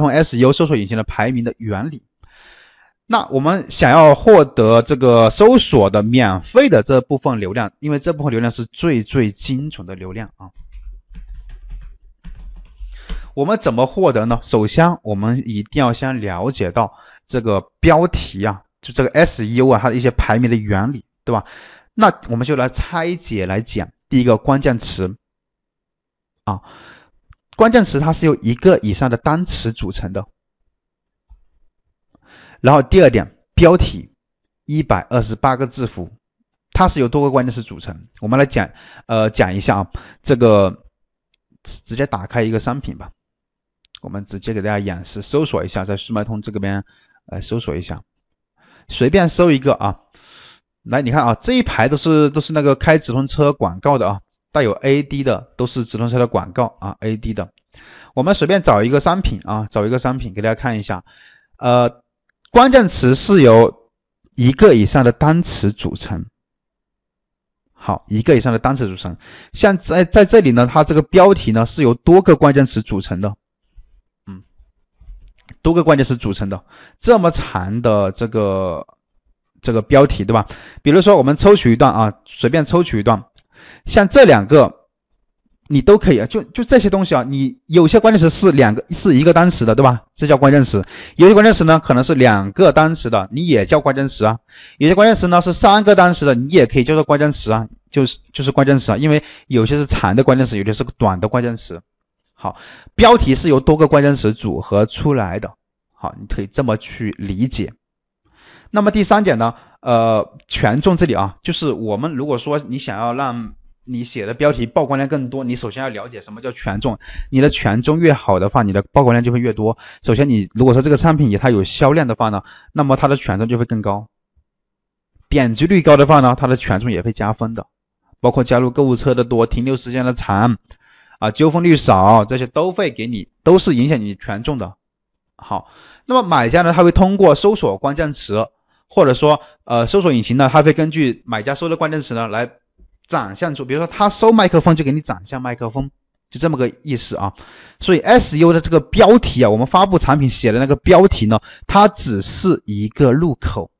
通 SEO 搜索引擎的排名的原理。那我们想要获得这个搜索的免费的这部分流量，因为这部分流量是最最精准的流量啊。我们怎么获得呢？首先，我们一定要先了解到这个标题啊，就这个 SEO 啊，它的一些排名的原理，对吧？那我们就来拆解来讲。第一个关键词啊，关键词它是由一个以上的单词组成的。然后第二点，标题一百二十八个字符，它是由多个关键词组成。我们来讲，呃，讲一下啊，这个直接打开一个商品吧，我们直接给大家演示，搜索一下，在速卖通这个边，呃，搜索一下，随便搜一个啊，来，你看啊，这一排都是都是那个开直通车广告的啊，带有 AD 的都是直通车的广告啊，AD 的，我们随便找一个商品啊，找一个商品给大家看一下，呃。关键词是由一个以上的单词组成。好，一个以上的单词组成。像在在这里呢，它这个标题呢是由多个关键词组成的。嗯，多个关键词组成的这么长的这个这个标题，对吧？比如说我们抽取一段啊，随便抽取一段，像这两个。你都可以啊，就就这些东西啊，你有些关键词是两个是一个单词的，对吧？这叫关键词。有些关键词呢，可能是两个单词的，你也叫关键词啊。有些关键词呢是三个单词的，你也可以叫做关键词啊，就是就是关键词啊。因为有些是长的关键词，有些是短的关键词。好，标题是由多个关键词组合出来的。好，你可以这么去理解。那么第三点呢，呃，权重这里啊，就是我们如果说你想要让你写的标题曝光量更多，你首先要了解什么叫权重。你的权重越好的话，你的曝光量就会越多。首先，你如果说这个商品它有销量的话呢，那么它的权重就会更高。点击率高的话呢，它的权重也会加分的。包括加入购物车的多、停留时间的长啊、纠纷率少，这些都会给你，都是影响你权重的。好，那么买家呢，他会通过搜索关键词，或者说呃搜索引擎呢，他会根据买家搜的关键词呢来。展现出，比如说他搜麦克风就给你展现麦克风，就这么个意思啊。所以 SU 的这个标题啊，我们发布产品写的那个标题呢，它只是一个入口。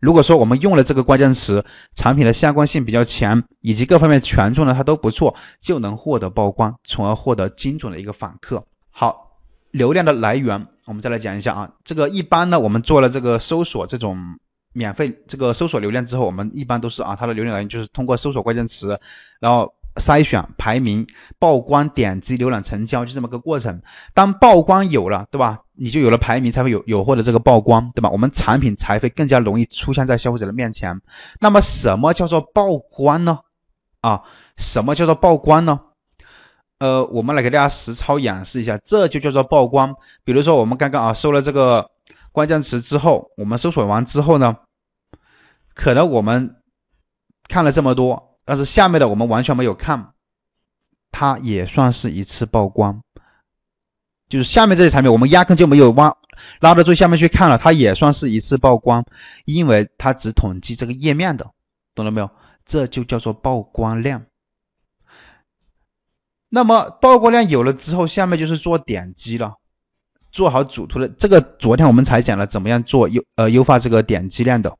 如果说我们用了这个关键词，产品的相关性比较强，以及各方面权重呢它都不错，就能获得曝光，从而获得精准的一个访客。好，流量的来源，我们再来讲一下啊。这个一般呢，我们做了这个搜索这种。免费这个搜索流量之后，我们一般都是啊，它的流量来源就是通过搜索关键词，然后筛选、排名、曝光、点击、浏览、成交，就这么个过程。当曝光有了，对吧？你就有了排名，才会有有获得这个曝光，对吧？我们产品才会更加容易出现在消费者的面前。那么什么叫做曝光呢？啊，什么叫做曝光呢？呃，我们来给大家实操演示一下，这就叫做曝光。比如说我们刚刚啊搜了这个。关键词之后，我们搜索完之后呢，可能我们看了这么多，但是下面的我们完全没有看，它也算是一次曝光。就是下面这些产品，我们压根就没有挖拉到最下面去看了，它也算是一次曝光，因为它只统计这个页面的，懂了没有？这就叫做曝光量。那么曝光量有了之后，下面就是做点击了。做好主图的这个，昨天我们才讲了怎么样做优呃优化这个点击量的，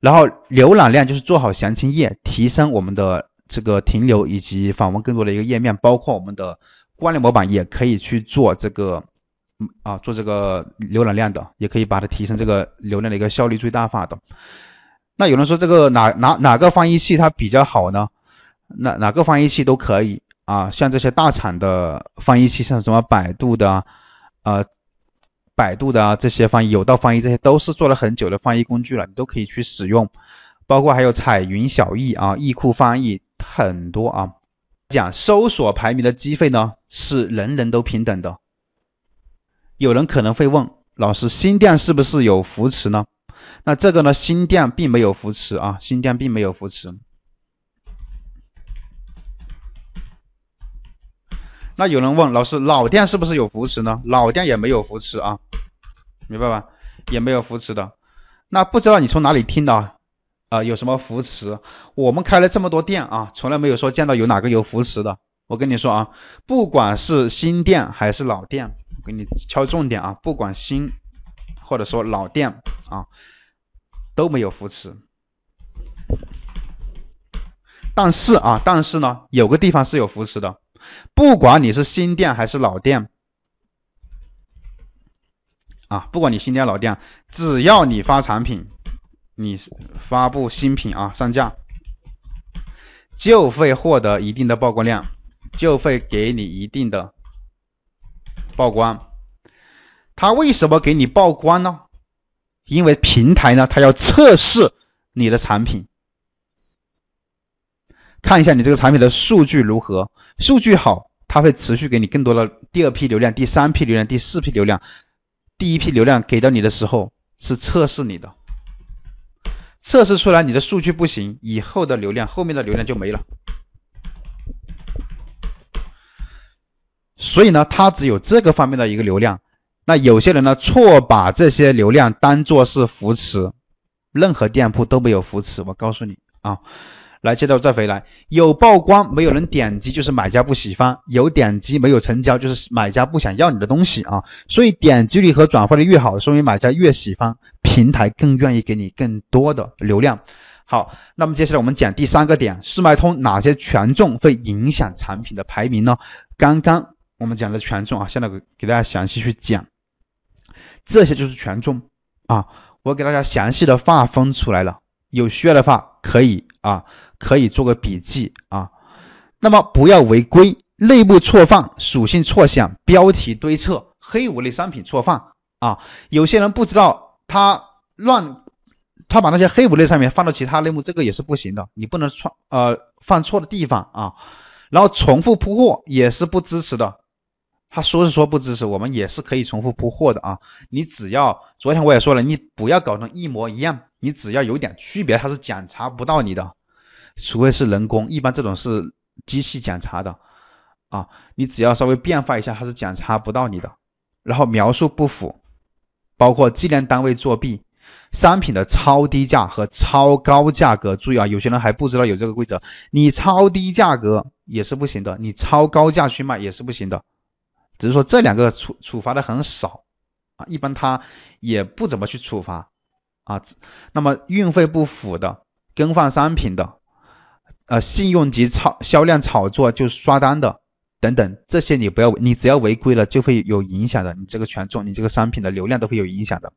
然后浏览量就是做好详情页，提升我们的这个停留以及访问更多的一个页面，包括我们的关联模板也可以去做这个啊做这个浏览量的，也可以把它提升这个流量的一个效率最大化的。那有人说这个哪哪哪个翻译器它比较好呢？哪哪个翻译器都可以啊，像这些大厂的翻译器，像什么百度的。呃，百度的啊这些翻译，有道翻译这些都是做了很久的翻译工具了，你都可以去使用，包括还有彩云小艺啊、易库翻译很多啊。讲搜索排名的机会呢，是人人都平等的。有人可能会问，老师，新店是不是有扶持呢？那这个呢，新店并没有扶持啊，新店并没有扶持。那有人问老师，老店是不是有扶持呢？老店也没有扶持啊，明白吧？也没有扶持的。那不知道你从哪里听的啊？有什么扶持？我们开了这么多店啊，从来没有说见到有哪个有扶持的。我跟你说啊，不管是新店还是老店，我给你敲重点啊，不管新或者说老店啊都没有扶持。但是啊，但是呢，有个地方是有扶持的，不管你是新店还是老店啊，不管你新店老店，只要你发产品，你发布新品啊上架，就会获得一定的曝光量，就会给你一定的曝光。他为什么给你曝光呢？因为平台呢，他要测试你的产品。看一下你这个产品的数据如何，数据好，它会持续给你更多的第二批流量、第三批流量、第四批流量。第一批流量给到你的时候是测试你的，测试出来你的数据不行，以后的流量后面的流量就没了。所以呢，它只有这个方面的一个流量。那有些人呢，错把这些流量当做是扶持，任何店铺都没有扶持。我告诉你啊。来，接着再回来，有曝光没有人点击，就是买家不喜欢；有点击没有成交，就是买家不想要你的东西啊。所以点击率和转化率越好，说明买家越喜欢，平台更愿意给你更多的流量。好，那么接下来我们讲第三个点，速卖通哪些权重会影响产品的排名呢？刚刚我们讲的权重啊，现在给给大家详细去讲，这些就是权重啊，我给大家详细的划分出来了，有需要的话可以啊。可以做个笔记啊，那么不要违规，内部错放、属性错想、标题堆测、黑五类商品错放啊。有些人不知道，他乱，他把那些黑五类上面放到其他类目，这个也是不行的。你不能创呃放错的地方啊，然后重复铺货也是不支持的。他说是说不支持，我们也是可以重复铺货的啊。你只要昨天我也说了，你不要搞成一模一样，你只要有点区别，他是检查不到你的。除非是人工，一般这种是机器检查的啊。你只要稍微变化一下，它是检查不到你的。然后描述不符，包括计量单位作弊，商品的超低价和超高价格，注意啊，有些人还不知道有这个规则。你超低价格也是不行的，你超高价去卖也是不行的。只是说这两个处处罚的很少啊，一般他也不怎么去处罚啊。那么运费不符的，更换商品的。呃，信用及炒销量炒作就是刷单的等等，这些你不要，你只要违规了就会有影响的，你这个权重，你这个商品的流量都会有影响的。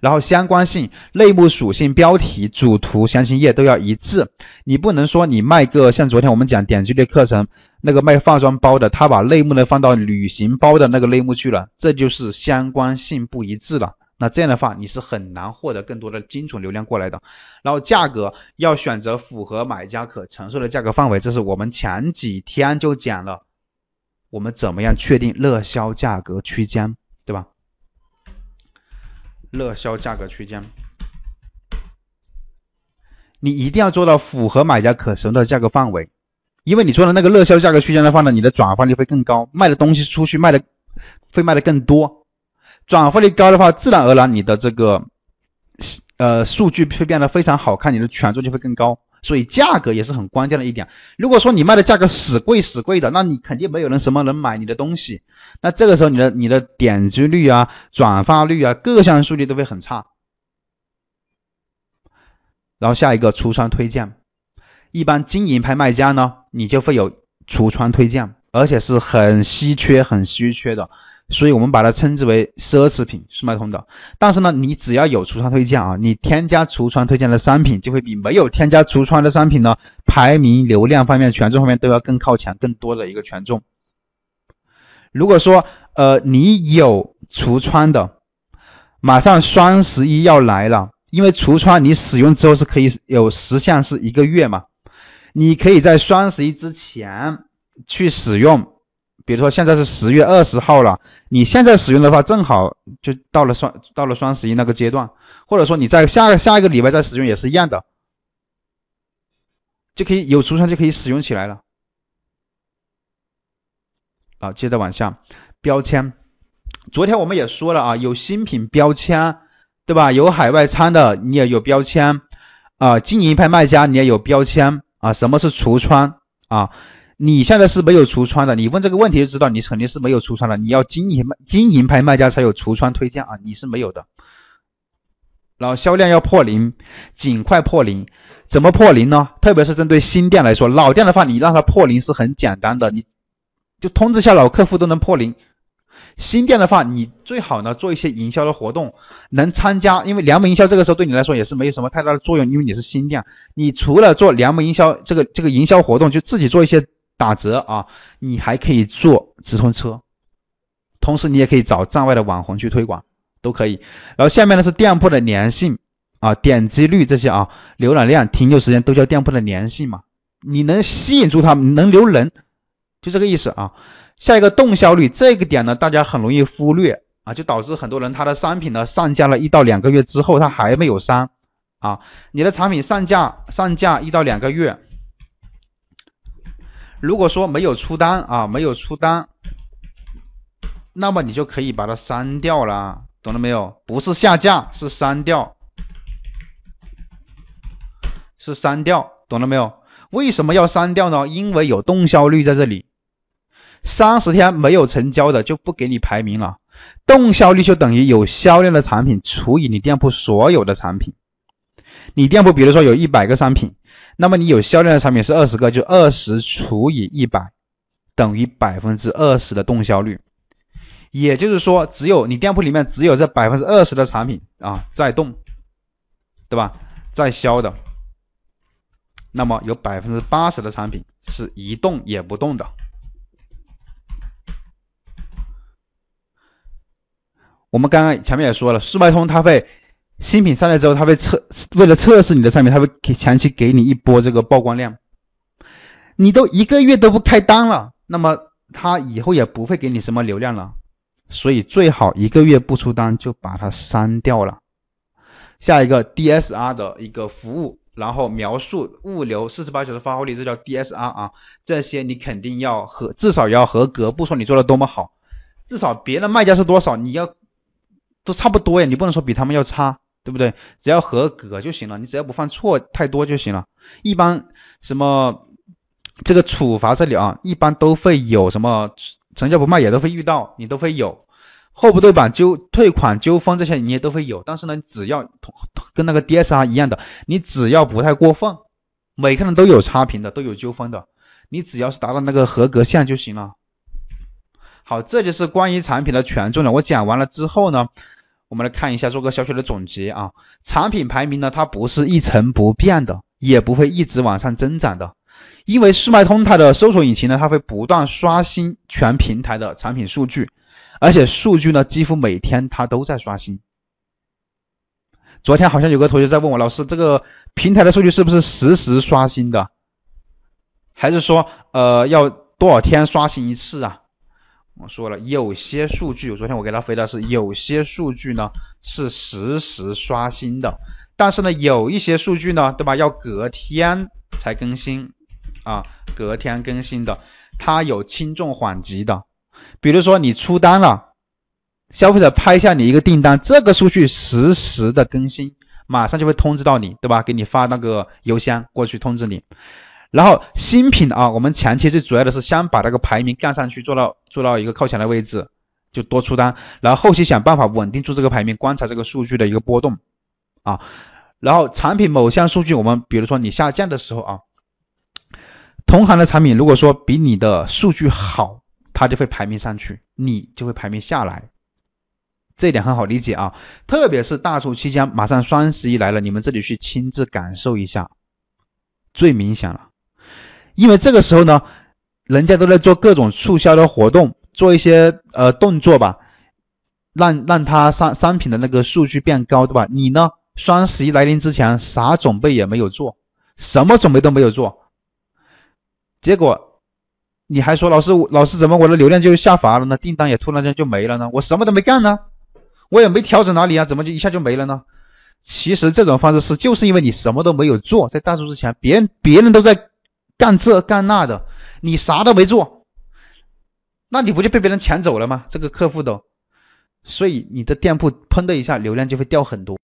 然后相关性、类目属性、标题、主图、详情页都要一致，你不能说你卖个像昨天我们讲点击率课程那个卖化妆包的，他把类目呢放到旅行包的那个类目去了，这就是相关性不一致了。那这样的话，你是很难获得更多的精准流量过来的。然后价格要选择符合买家可承受的价格范围，这是我们前几天就讲了，我们怎么样确定热销价格区间，对吧？热销价格区间，你一定要做到符合买家可承受的价格范围，因为你做的那个热销价格区间的话呢，你的转化率会更高，卖的东西出去卖的会卖的更多。转化率高的话，自然而然你的这个呃数据会变得非常好看，你的权重就会更高。所以价格也是很关键的一点。如果说你卖的价格死贵死贵的，那你肯定没有人什么人买你的东西。那这个时候你的你的点击率啊、转发率啊各项数据都会很差。然后下一个橱窗推荐，一般经营拍卖家呢，你就会有橱窗推荐，而且是很稀缺、很稀缺的。所以我们把它称之为奢侈品，速卖通的。但是呢，你只要有橱窗推荐啊，你添加橱窗推荐的商品，就会比没有添加橱窗的商品呢，排名、流量方面、权重方面都要更靠前，更多的一个权重。如果说呃你有橱窗的，马上双十一要来了，因为橱窗你使用之后是可以有时限是一个月嘛，你可以在双十一之前去使用。比如说现在是十月二十号了，你现在使用的话，正好就到了双到了双十一那个阶段，或者说你在下下一个礼拜再使用也是一样的，就可以有橱窗就可以使用起来了。好，接着往下，标签，昨天我们也说了啊，有新品标签，对吧？有海外仓的你也有标签啊，经营拍卖家你也有标签啊。什么是橱窗啊？你现在是没有橱窗的，你问这个问题就知道你肯定是没有橱窗的。你要经营经营牌卖家才有橱窗推荐啊，你是没有的。然后销量要破零，尽快破零。怎么破零呢？特别是针对新店来说，老店的话，你让它破零是很简单的，你就通知下老客户都能破零。新店的话，你最好呢做一些营销的活动，能参加，因为联盟营销这个时候对你来说也是没有什么太大的作用，因为你是新店。你除了做联盟营销这个这个营销活动，就自己做一些打折啊，你还可以做直通车，同时你也可以找站外的网红去推广，都可以。然后下面呢是店铺的粘性啊、点击率这些啊、浏览量、停留时间都叫店铺的粘性嘛，你能吸引住他们，能留人，就这个意思啊。下一个动销率这个点呢，大家很容易忽略啊，就导致很多人他的商品呢上架了一到两个月之后，他还没有删啊。你的产品上架上架一到两个月，如果说没有出单啊，没有出单，那么你就可以把它删掉了，懂了没有？不是下架，是删掉，是删掉，懂了没有？为什么要删掉呢？因为有动销率在这里。三十天没有成交的就不给你排名了，动销率就等于有销量的产品除以你店铺所有的产品。你店铺比如说有一百个商品，那么你有销量的产品是二十个，就二十除以一百等于百分之二十的动销率。也就是说，只有你店铺里面只有这百分之二十的产品啊在动，对吧？在销的，那么有百分之八十的产品是一动也不动的。我们刚刚前面也说了，速卖通它会新品上来之后，它会测为了测试你的产品，它会给前期给你一波这个曝光量。你都一个月都不开单了，那么它以后也不会给你什么流量了。所以最好一个月不出单就把它删掉了。下一个 DSR 的一个服务，然后描述物流四十八小时发货率，这叫 DSR 啊。这些你肯定要合，至少要合格，不说你做的多么好，至少别的卖家是多少，你要。都差不多呀，你不能说比他们要差，对不对？只要合格就行了，你只要不犯错太多就行了。一般什么这个处罚这里啊，一般都会有什么成交不卖也都会遇到，你都会有货不对版纠退款纠纷这些你也都会有。但是呢，只要跟那个 DSR 一样的，你只要不太过分，每个人都有差评的，都有纠纷的，你只要是达到那个合格线就行了。好，这就是关于产品的权重了。我讲完了之后呢，我们来看一下，做个小小的总结啊。产品排名呢，它不是一成不变的，也不会一直往上增长的。因为速卖通它的搜索引擎呢，它会不断刷新全平台的产品数据，而且数据呢，几乎每天它都在刷新。昨天好像有个同学在问我，老师，这个平台的数据是不是实时刷新的？还是说，呃，要多少天刷新一次啊？我说了，有些数据，昨天我给他回答是，有些数据呢是实时刷新的，但是呢，有一些数据呢，对吧？要隔天才更新啊，隔天更新的，它有轻重缓急的。比如说你出单了，消费者拍下你一个订单，这个数据实时的更新，马上就会通知到你，对吧？给你发那个邮箱过去通知你。然后新品啊，我们前期最主要的是先把那个排名干上去，做到做到一个靠前的位置，就多出单。然后后期想办法稳定住这个排名，观察这个数据的一个波动啊。然后产品某项数据，我们比如说你下降的时候啊，同行的产品如果说比你的数据好，它就会排名上去，你就会排名下来。这一点很好理解啊，特别是大促期间，马上双十一来了，你们这里去亲自感受一下，最明显了。因为这个时候呢，人家都在做各种促销的活动，做一些呃动作吧，让让他商商品的那个数据变高，对吧？你呢，双十一来临之前啥准备也没有做，什么准备都没有做，结果你还说老师老师怎么我的流量就下滑了呢？订单也突然间就没了呢？我什么都没干呢，我也没调整哪里啊，怎么就一下就没了呢？其实这种方式是就是因为你什么都没有做，在大促之前，别人别人都在。干这干那的，你啥都没做，那你不就被别人抢走了吗？这个客户的，所以你的店铺砰的一下流量就会掉很多。